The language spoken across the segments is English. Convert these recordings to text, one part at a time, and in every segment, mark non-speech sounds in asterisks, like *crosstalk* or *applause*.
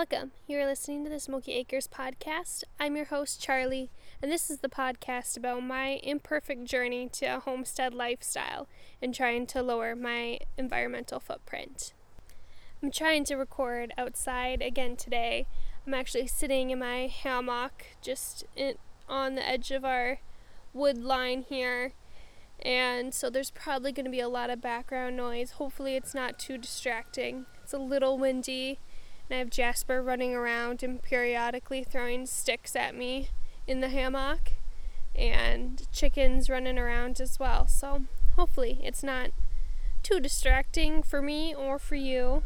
Welcome. You are listening to the Smoky Acres podcast. I'm your host, Charlie, and this is the podcast about my imperfect journey to a homestead lifestyle and trying to lower my environmental footprint. I'm trying to record outside again today. I'm actually sitting in my hammock just in, on the edge of our wood line here. And so there's probably going to be a lot of background noise. Hopefully, it's not too distracting. It's a little windy, and I have Jasper running around and periodically throwing sticks at me in the hammock, and chickens running around as well. So hopefully, it's not too distracting for me or for you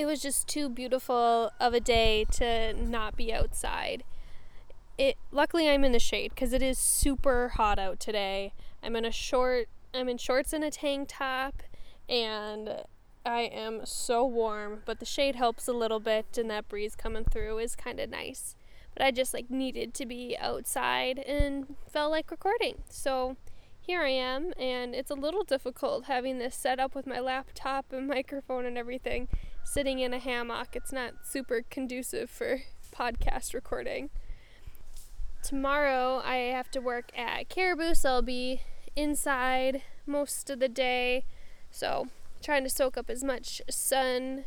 it was just too beautiful of a day to not be outside. It luckily I'm in the shade cuz it is super hot out today. I'm in a short I'm in shorts and a tank top and I am so warm, but the shade helps a little bit and that breeze coming through is kind of nice. But I just like needed to be outside and felt like recording. So here I am, and it's a little difficult having this set up with my laptop and *laughs* microphone and everything sitting in a hammock. It's not super conducive for *laughs* podcast recording. Tomorrow I have to work at Caribou, so I'll be inside most of the day. So, trying to soak up as much sun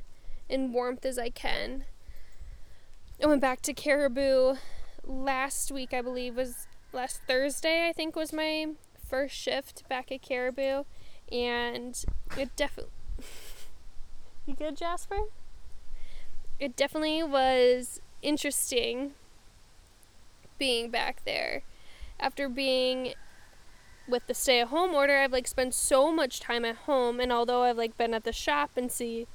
and warmth as I can. I went back to Caribou last week, I believe, was last Thursday, I think, was my first shift back at Caribou. And it definitely. *laughs* You good, Jasper? It definitely was interesting being back there. After being with the stay at home order, I've like spent so much time at home and although I've like been at the shop and see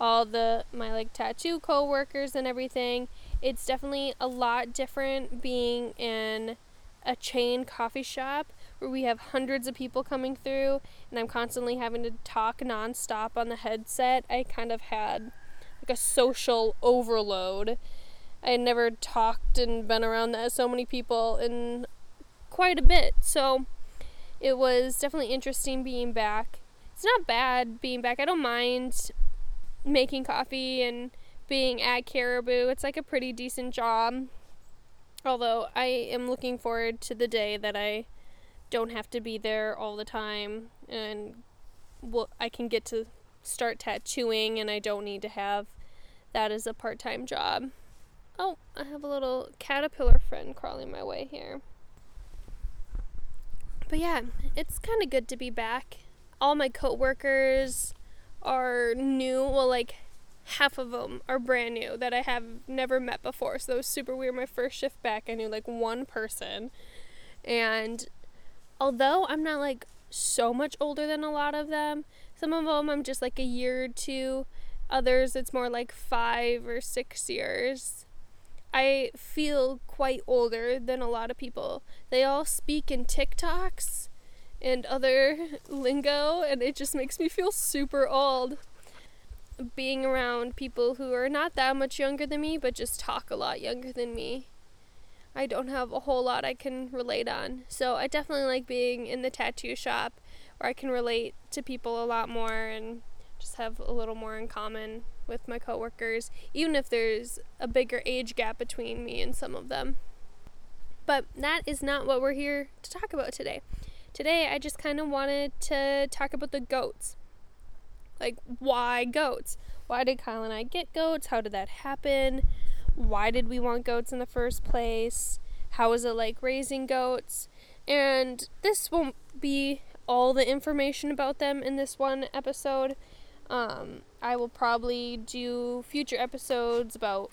all the my like tattoo co-workers and everything, it's definitely a lot different being in a chain coffee shop where we have hundreds of people coming through and I'm constantly having to talk nonstop on the headset, I kind of had like a social overload. I had never talked and been around that, so many people in quite a bit. So it was definitely interesting being back. It's not bad being back. I don't mind making coffee and being at Caribou. It's like a pretty decent job. Although I am looking forward to the day that I don't have to be there all the time and well, I can get to start tattooing and I don't need to have that as a part-time job. Oh, I have a little caterpillar friend crawling my way here. But yeah, it's kind of good to be back. All my coworkers are new. Well, like half of them are brand new that I have never met before. So that was super weird. My first shift back, I knew like one person. And although I'm not like so much older than a lot of them, some of them I'm just like a year or two, others it's more like five or six years. I feel quite older than a lot of people. They all speak in TikToks and other *laughs* lingo, and it just makes me feel super old being around people who are not that much younger than me, but just talk a lot younger than me. I don't have a whole lot I can relate on. So I definitely like being in the tattoo shop where I can relate to people a lot more and just have a little more in common with my coworkers, even if there's a bigger age gap between me and some of them. But that is not what we're here to talk about today. Today, I just kind of wanted to talk about the goats. Like, why goats? Why did Kyle and I get goats? How did that happen? why did we want goats in the first place? How is it like raising goats? And this won't be all the information about them in this one episode. Um, I will probably do future episodes about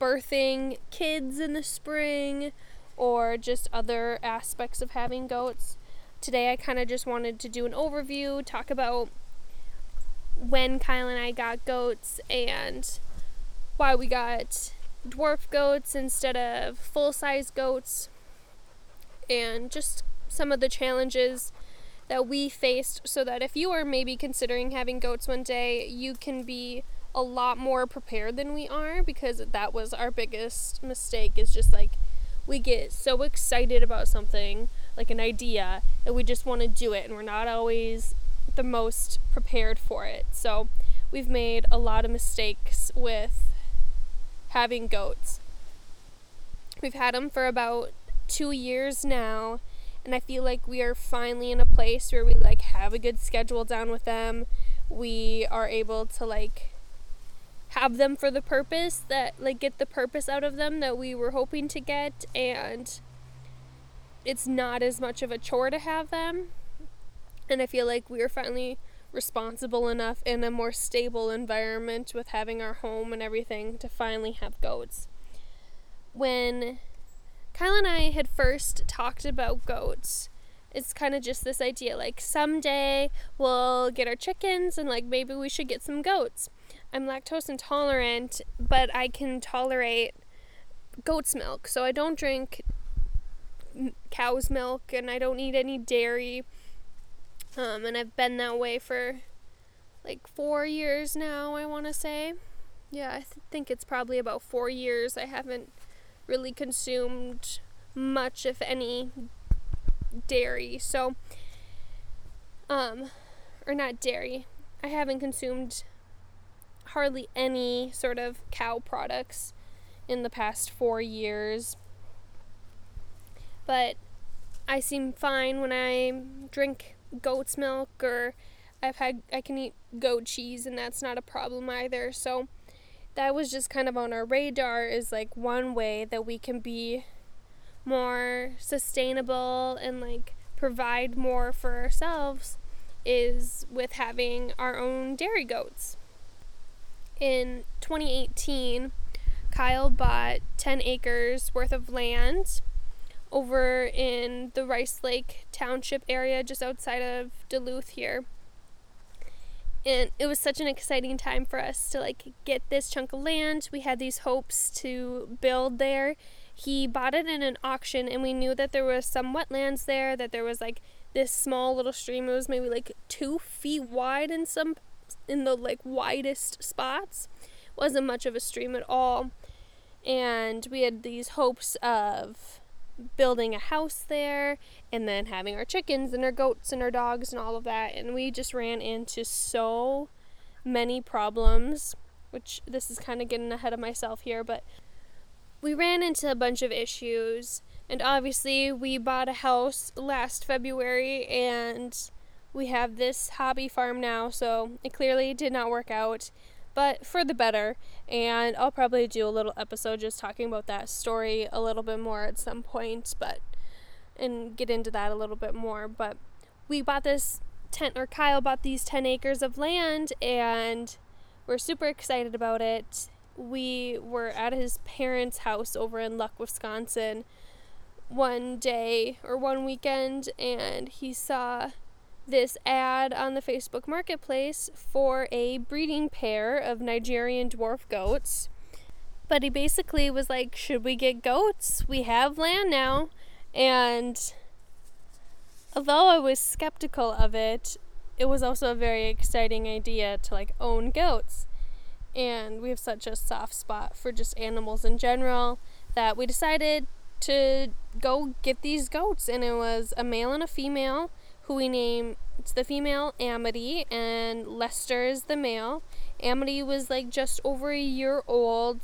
birthing kids in the spring or just other aspects of having goats. Today, I kind of just wanted to do an overview, talk about when Kyle and I got goats and why we got dwarf goats instead of full size goats, and just some of the challenges that we faced so that if you are maybe considering having goats one day, you can be a lot more prepared than we are because that was our biggest mistake is just like we get so excited about something like an idea that we just want to do it and we're not always the most prepared for it. So we've made a lot of mistakes with having goats. We've had them for about two years now, and I feel like we are finally in a place where we like have a good schedule down with them. We are able to like have them for the purpose that like get the purpose out of them that we were hoping to get and it's not as much of a chore to have them. And I feel like we are finally responsible enough in a more stable environment with having our home and everything to finally have goats. When Kyle and I had first talked about goats, it's kind of just this idea like someday we'll get our chickens and like maybe we should get some goats. I'm lactose intolerant, but I can tolerate goat's milk, so I don't drink cow's milk and I don't eat any dairy. Um, and I've been that way for like four years now, I want to say. Yeah, I th- think it's probably about four years. I haven't really consumed much, if any, dairy. So, um, or not dairy. I haven't consumed hardly any sort of cow products in the past four years. But I seem fine when I drink goat's milk or I've had I can eat goat cheese and that's not a problem either. So that was just kind of on our radar is like one way that we can be more sustainable and like provide more for ourselves is with having our own dairy goats. In 2018, Kyle bought 10 acres worth of land over in the Rice Lake Township area just outside of Duluth here. And it was such an exciting time for us to like get this chunk of land. We had these hopes to build there. He bought it in an auction and we knew that there was some wetlands there, that there was like this small little stream. It was maybe like two feet wide in some in the like widest spots. Wasn't much of a stream at all. And we had these hopes of building a house there and then having our chickens and our goats and our dogs and all of that. And we just ran into so many problems, which this is kind of getting ahead of myself here, but we ran into a bunch of issues. And obviously, we bought a house last February and we have this hobby farm now, so it clearly did not work out but for the better. And I'll probably do a little episode just talking about that story a little bit more at some point, but and get into that a little bit more. But we bought this tent, or Kyle bought these 10 acres of land, and we're super excited about it. We were at his parents' house over in Luck, Wisconsin one day or one weekend, and he saw this ad on the Facebook Marketplace for a breeding pair of Nigerian dwarf goats. But he basically was like, Should we get goats? We have land now. And although I was skeptical of it, it was also a very exciting idea to like own goats. And we have such a soft spot for just animals in general that we decided to go get these goats. And it was a male and a female who we name it's the female Amity and Lester is the male. Amity was like just over a year old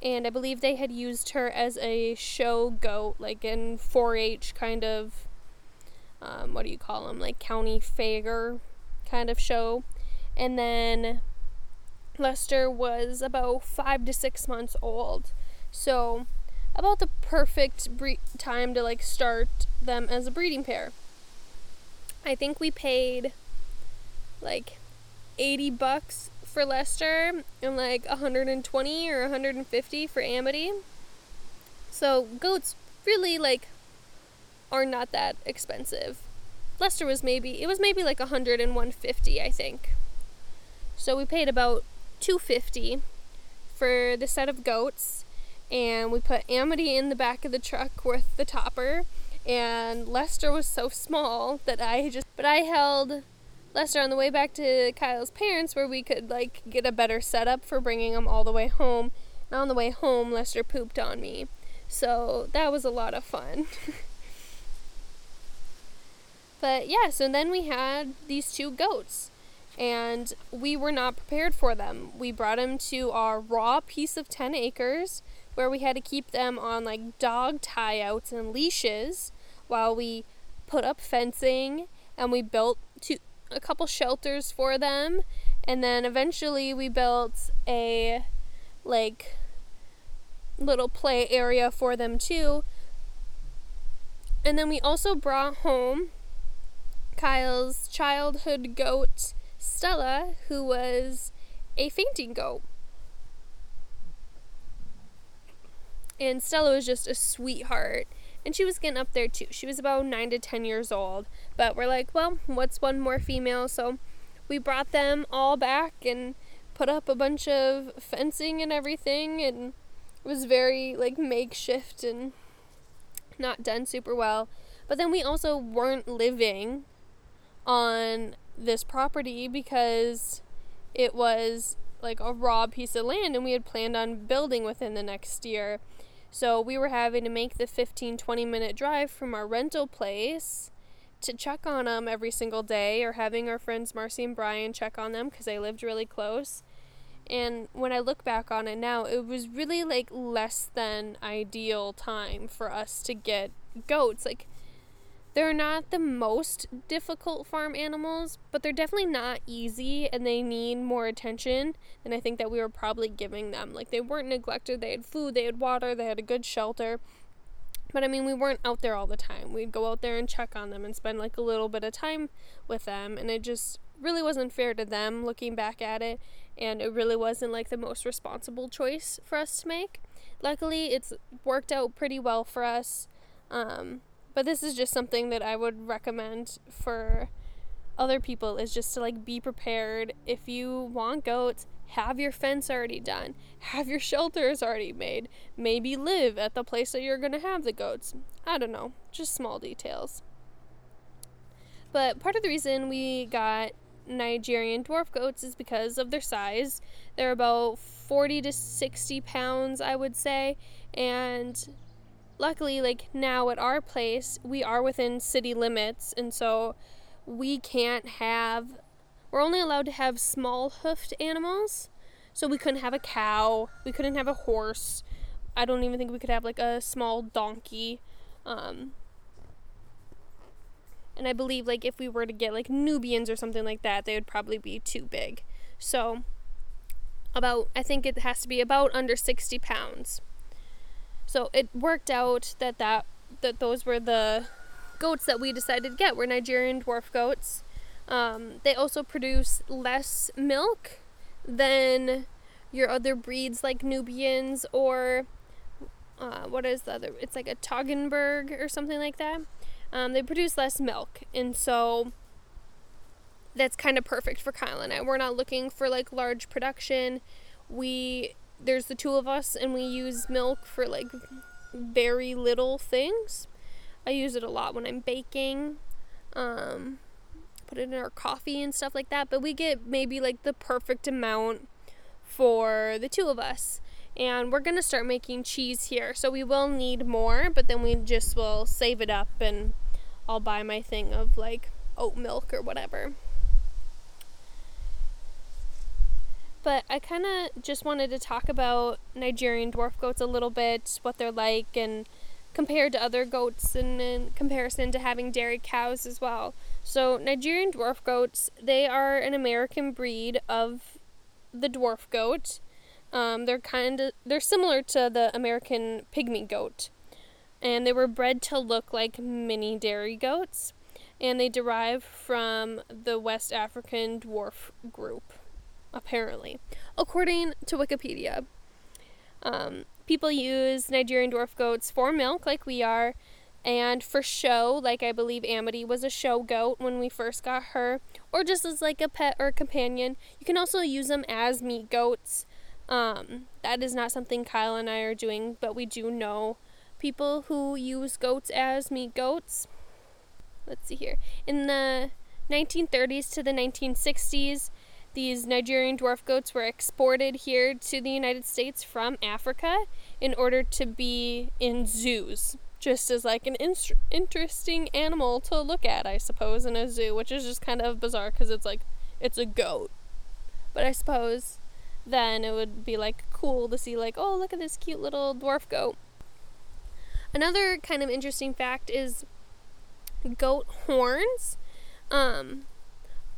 and I believe they had used her as a show goat, like in 4-H kind of, um, what do you call them, like county fair kind of show. And then Lester was about five to six months old, so about the perfect bre- time to like start them as a breeding pair. I think we paid like 80 bucks for Lester and like 120 or 150 for Amity. So goats really like are not that expensive. Lester was maybe it was maybe like 100 and 150, I think. So we paid about 250 for the set of goats and we put Amity in the back of the truck with the topper and Lester was so small that I just but I held Lester on the way back to Kyle's parents where we could like get a better setup for bringing him all the way home. And on the way home, Lester pooped on me. So that was a lot of fun. *laughs* but yeah, so then we had these two goats. and we were not prepared for them. We brought them to our raw piece of 10 acres where we had to keep them on like dog tie outs and leashes while we put up fencing and we built two, a couple shelters for them and then eventually we built a like little play area for them too. And then we also brought home Kyle's childhood goat, Stella, who was a fainting goat. And Stella was just a sweetheart. And she was getting up there too. She was about 9 to 10 years old. But we're like, well, what's one more female? So we brought them all back and put up a bunch of fencing and everything. And it was very like makeshift and not done super well. But then we also weren't living on this property because it was like a raw piece of land and we had planned on building within the next year. So we were having to make the 15 20 minute drive from our rental place to check on them every single day or having our friends Marcy and Brian check on them because they lived really close. And when I look back on it now, it was really like less than ideal time for us to get goats. Like, they're not the most difficult farm animals, but they're definitely not easy and they need more attention than I think that we were probably giving them. Like, they weren't neglected, they had food, they had water, they had a good shelter. But I mean, we weren't out there all the time. We'd go out there and check on them and spend like a little bit of time with them, and it just really wasn't fair to them looking back at it and it really wasn't like the most responsible choice for us to make. Luckily, it's worked out pretty well for us. Um, but this is just something that I would recommend for other people is just to like be prepared. If you want goats, have your fence already done. Have your shelters already made. Maybe live at the place that you're going to have the goats. I don't know, just small details. But part of the reason we got Nigerian dwarf goats is because of their size. They're about 40 to 60 pounds, I would say. And luckily, like now at our place, we are within city limits. And so we can't have, we're only allowed to have small hoofed animals. So we couldn't have a cow, we couldn't have a horse. I don't even think we could have like a small donkey. Um, and I believe like if we were to get like Nubians or something like that, they would probably be too big. So about I think it has to be about under 60 pounds. So it worked out that that that those were the goats that we decided to get were Nigerian dwarf goats. Um, they also produce less milk than your other breeds like Nubians or uh, what is the other? It's like a Toggenburg or something like that um, they produce less milk. And so that's kind of perfect for Kyle and I. We're not looking for like large production. We there's the two of us and we use milk for like very little things. I use it a lot when I'm baking. Um, put it in our coffee and stuff like that, but we get maybe like the perfect amount for the two of us and we're gonna start making cheese here. So we will need more, but then we just will save it up and I'll buy my thing of like oat milk or whatever. But I kind of just wanted to talk about Nigerian dwarf goats a little bit, what they're like, and compared to other goats and in comparison to having dairy cows as well. So, Nigerian dwarf goats, they are an American breed of the dwarf goat. Um, they're kind of they're similar to the American pygmy goat, and they were bred to look like mini dairy goats, and they derive from the West African dwarf group, apparently, according to Wikipedia. Um, people use Nigerian dwarf goats for milk, like we are, and for show, like I believe Amity was a show goat when we first got her, or just as like a pet or companion. You can also use them as meat goats. Um, that is not something Kyle and I are doing, but we do know people who use goats as meat goats. Let's see here. In the 1930s to the 1960s, these Nigerian dwarf goats were exported here to the United States from Africa in order to be in zoos, just as like an in- interesting animal to look at, I suppose, in a zoo, which is just kind of bizarre because it's like it's a goat. But I suppose then it would be like cool to see like, oh, look at this cute little dwarf goat. Another kind of interesting fact is goat horns um,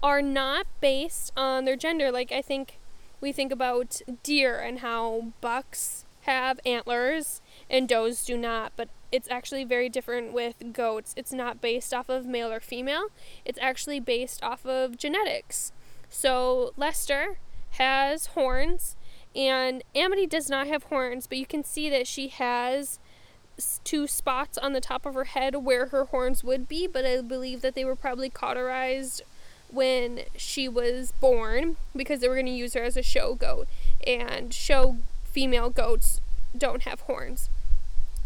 are not based on their gender. Like I think we think about deer and how bucks have antlers and does do not, but it's actually very different with goats. It's not based off of male or female, it's actually based off of genetics. So Lester has horns, and Amity does not have horns, but you can see that she has two spots on the top of her head where her horns would be, but I believe that they were probably cauterized when she was born because they were going to use her as a show goat. And show female goats don't have horns.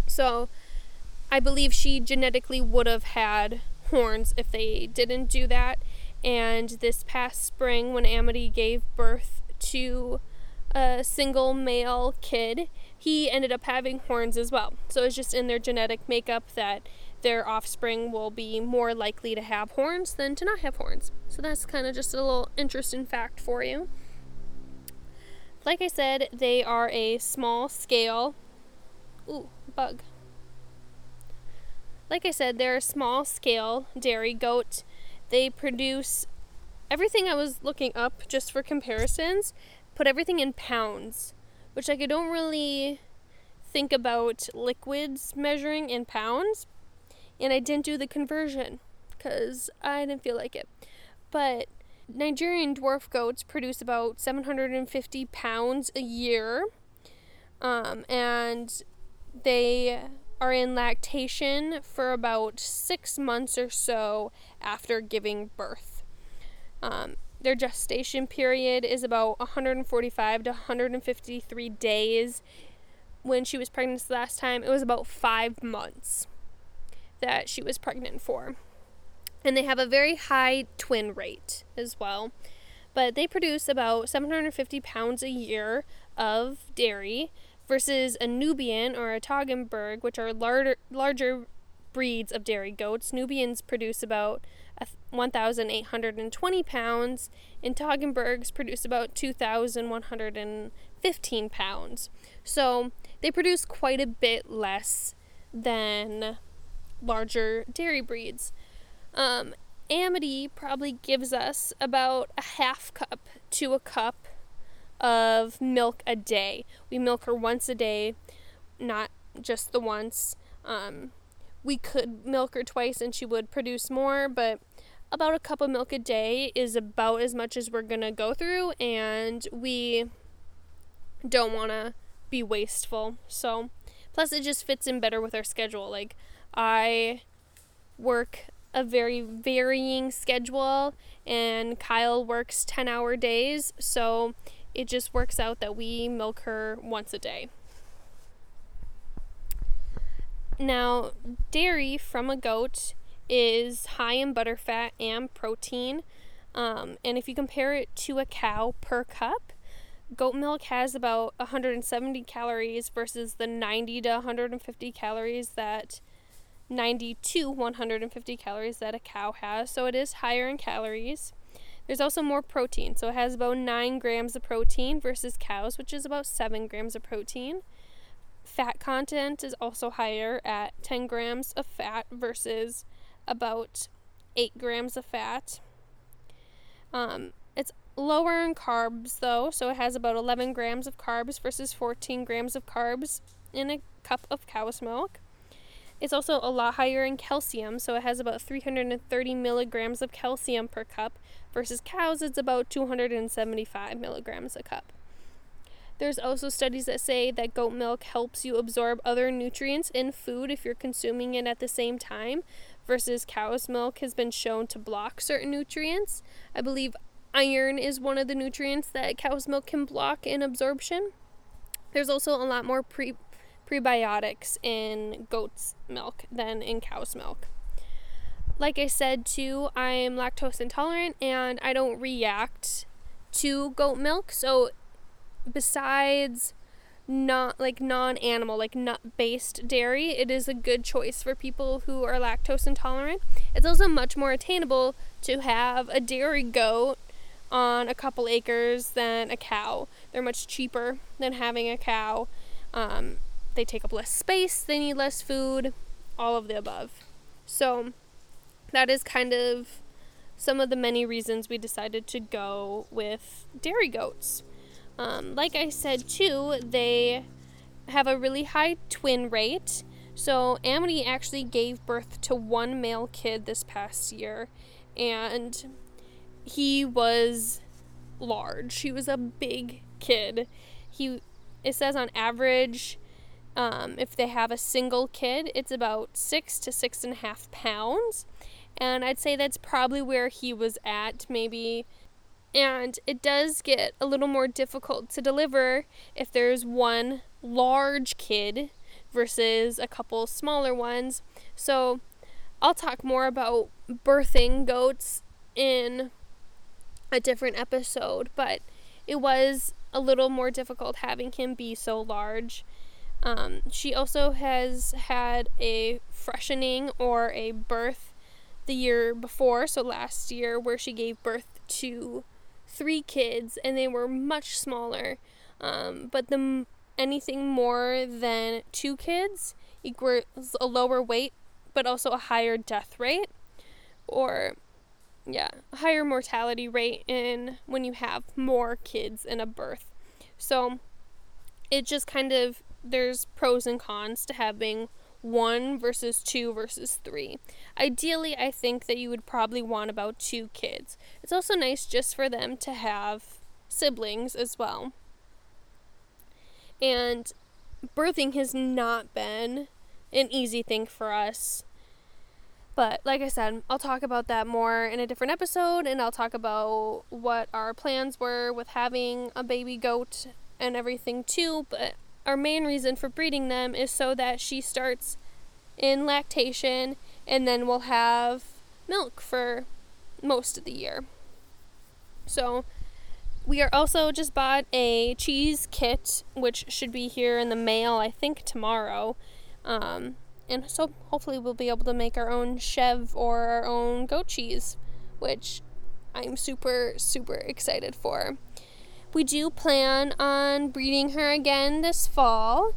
So I believe she genetically would have had horns if they didn't do that. And this past spring, when Amity gave birth to a single male kid, he ended up having horns as well. So it's just in their genetic makeup that their offspring will be more likely to have horns than to not have horns. So that's kind of just a little interesting fact for you. Like I said, they are a small scale. Ooh, bug. Like I said, they're a small scale dairy goat. They produce everything I was looking up just for comparisons, put everything in pounds, which like I don't really think about liquids measuring in pounds, and I didn't do the conversion because I didn't feel like it. But Nigerian dwarf goats produce about 750 pounds a year, um, and they are in lactation for about six months or so after giving birth. Um, their gestation period is about 145 to 153 days. When she was pregnant last time, it was about five months that she was pregnant for and they have a very high twin rate as well. But they produce about 750 pounds a year of dairy versus a Nubian or a Toggenburg, which are larger, larger breeds of dairy goats. Nubians produce about 1,820 pounds, and Toggenburgs produce about 2,115 pounds. So they produce quite a bit less than larger dairy breeds. Um, Amity probably gives us about a half cup to a cup of milk a day. We milk her once a day, not just the once. Um, we could milk her twice and she would produce more, but about a cup of milk a day is about as much as we're gonna go through, and we don't wanna be wasteful. So, plus, it just fits in better with our schedule. Like, I work a very varying schedule, and Kyle works 10 hour days, so it just works out that we milk her once a day. Now, dairy from a goat is high in butterfat and protein. Um, and if you compare it to a cow per cup, goat milk has about 170 calories versus the 90 to 150 calories that 90 to 150 calories that a cow has, so it is higher in calories. There's also more protein, so it has about 9 grams of protein versus cows, which is about 7 grams of protein. Fat content is also higher at 10 grams of fat versus about 8 grams of fat. Um, it's lower in carbs though, so it has about 11 grams of carbs versus 14 grams of carbs in a cup of cow's milk. It's also a lot higher in calcium, so it has about 330 milligrams of calcium per cup, versus cows, it's about 275 milligrams a cup. There's also studies that say that goat milk helps you absorb other nutrients in food if you're consuming it at the same time, versus cow's milk has been shown to block certain nutrients. I believe iron is one of the nutrients that cow's milk can block in absorption. There's also a lot more pre prebiotics in goat's milk than in cow's milk. Like I said, too, I'm lactose intolerant and I don't react to goat milk. So, besides not like non-animal like nut-based dairy it is a good choice for people who are lactose intolerant it's also much more attainable to have a dairy goat on a couple acres than a cow. They're much cheaper than having a cow. Um, they take up less space, they need less food, all of the above. So that is kind of some of the many reasons we decided to go with dairy goats. Um, like I said, too, they have a really high twin rate. So Amity actually gave birth to one male kid this past year, and he was large. He was a big kid. He it says on average, um, if they have a single kid, it's about six to six and a half pounds. And I'd say that's probably where he was at, maybe. And it does get a little more difficult to deliver if there's one large kid versus a couple smaller ones. So I'll talk more about birthing goats in a different episode, but it was a little more difficult having him be so large. Um, she also has had a freshening or a birth the year before, so last year, where she gave birth to three kids and they were much smaller. Um, but the anything more than two kids equals a lower weight, but also a higher death rate, or yeah, higher mortality rate in when you have more kids in a birth. So it just kind of there's pros and cons to having one versus two versus three. Ideally, I think that you would probably want about two kids. It's also nice just for them to have siblings as well. And birthing has not been an easy thing for us. But like I said, I'll talk about that more in a different episode and I'll talk about what our plans were with having a baby goat and everything too. But our main reason for breeding them is so that she starts in lactation and then we'll have milk for most of the year. So we are also just bought a cheese kit, which should be here in the mail, I think, tomorrow. Um, and so hopefully we'll be able to make our own chev or our own goat cheese, which I'm super, super excited for. We do plan on breeding her again this fall,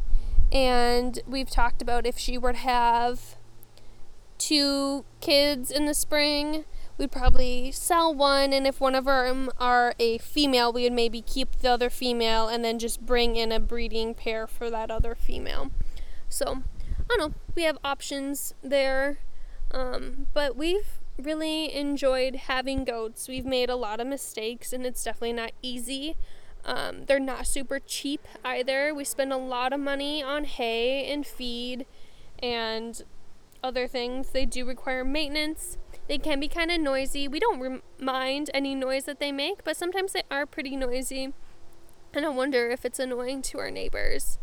and we've talked about if she were to have two kids in the spring, we'd probably sell one, and if one of them are a female, we would maybe keep the other female and then just bring in a breeding pair for that other female. So I don't know, we have options there. Um, but we've really enjoyed having goats. We've made a lot of mistakes, and it's definitely not easy. Um, they're not super cheap either. We spend a lot of money on hay and feed and other things. They do require maintenance. They can be kind of noisy. We don't re- mind any noise that they make, but sometimes they are pretty noisy. And I wonder if it's annoying to our neighbors.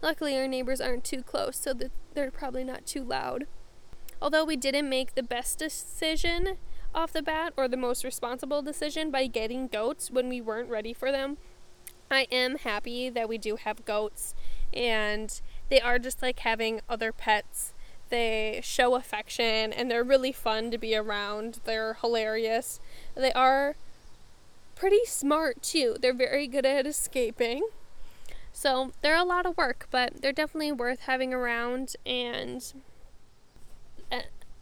Luckily, our neighbors aren't too close, so that they're probably not too loud. Although we didn't make the best decision off the bat or the most responsible decision by getting goats when we weren't ready for them, I am happy that we do have goats and they are just like having other pets. They show affection and they're really fun to be around. They're hilarious. They are pretty smart too. They're very good at escaping. So they're a lot of work, but they're definitely worth having around. And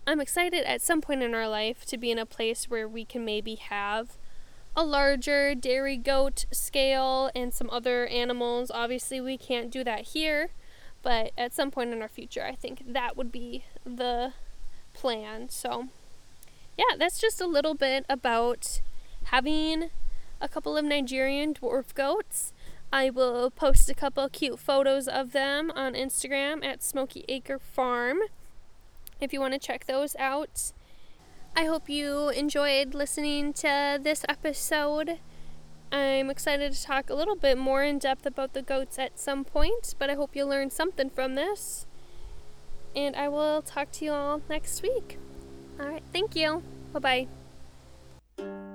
I'm excited at some point in our life to be in a place where we can maybe have a larger dairy goat scale and some other animals. Obviously, we can't do that here, but at some point in our future, I think that would be the plan. So, yeah, that's just a little bit about having a couple of Nigerian dwarf goats I will post a couple cute photos of them on Instagram at Smoky Acre Farm if you want to check those out. I hope you enjoyed listening to this episode. I'm excited to talk a little bit more in depth about the goats at some point, but I hope you learned something from this. And I will talk to you all next week. All right, thank you. Bye bye.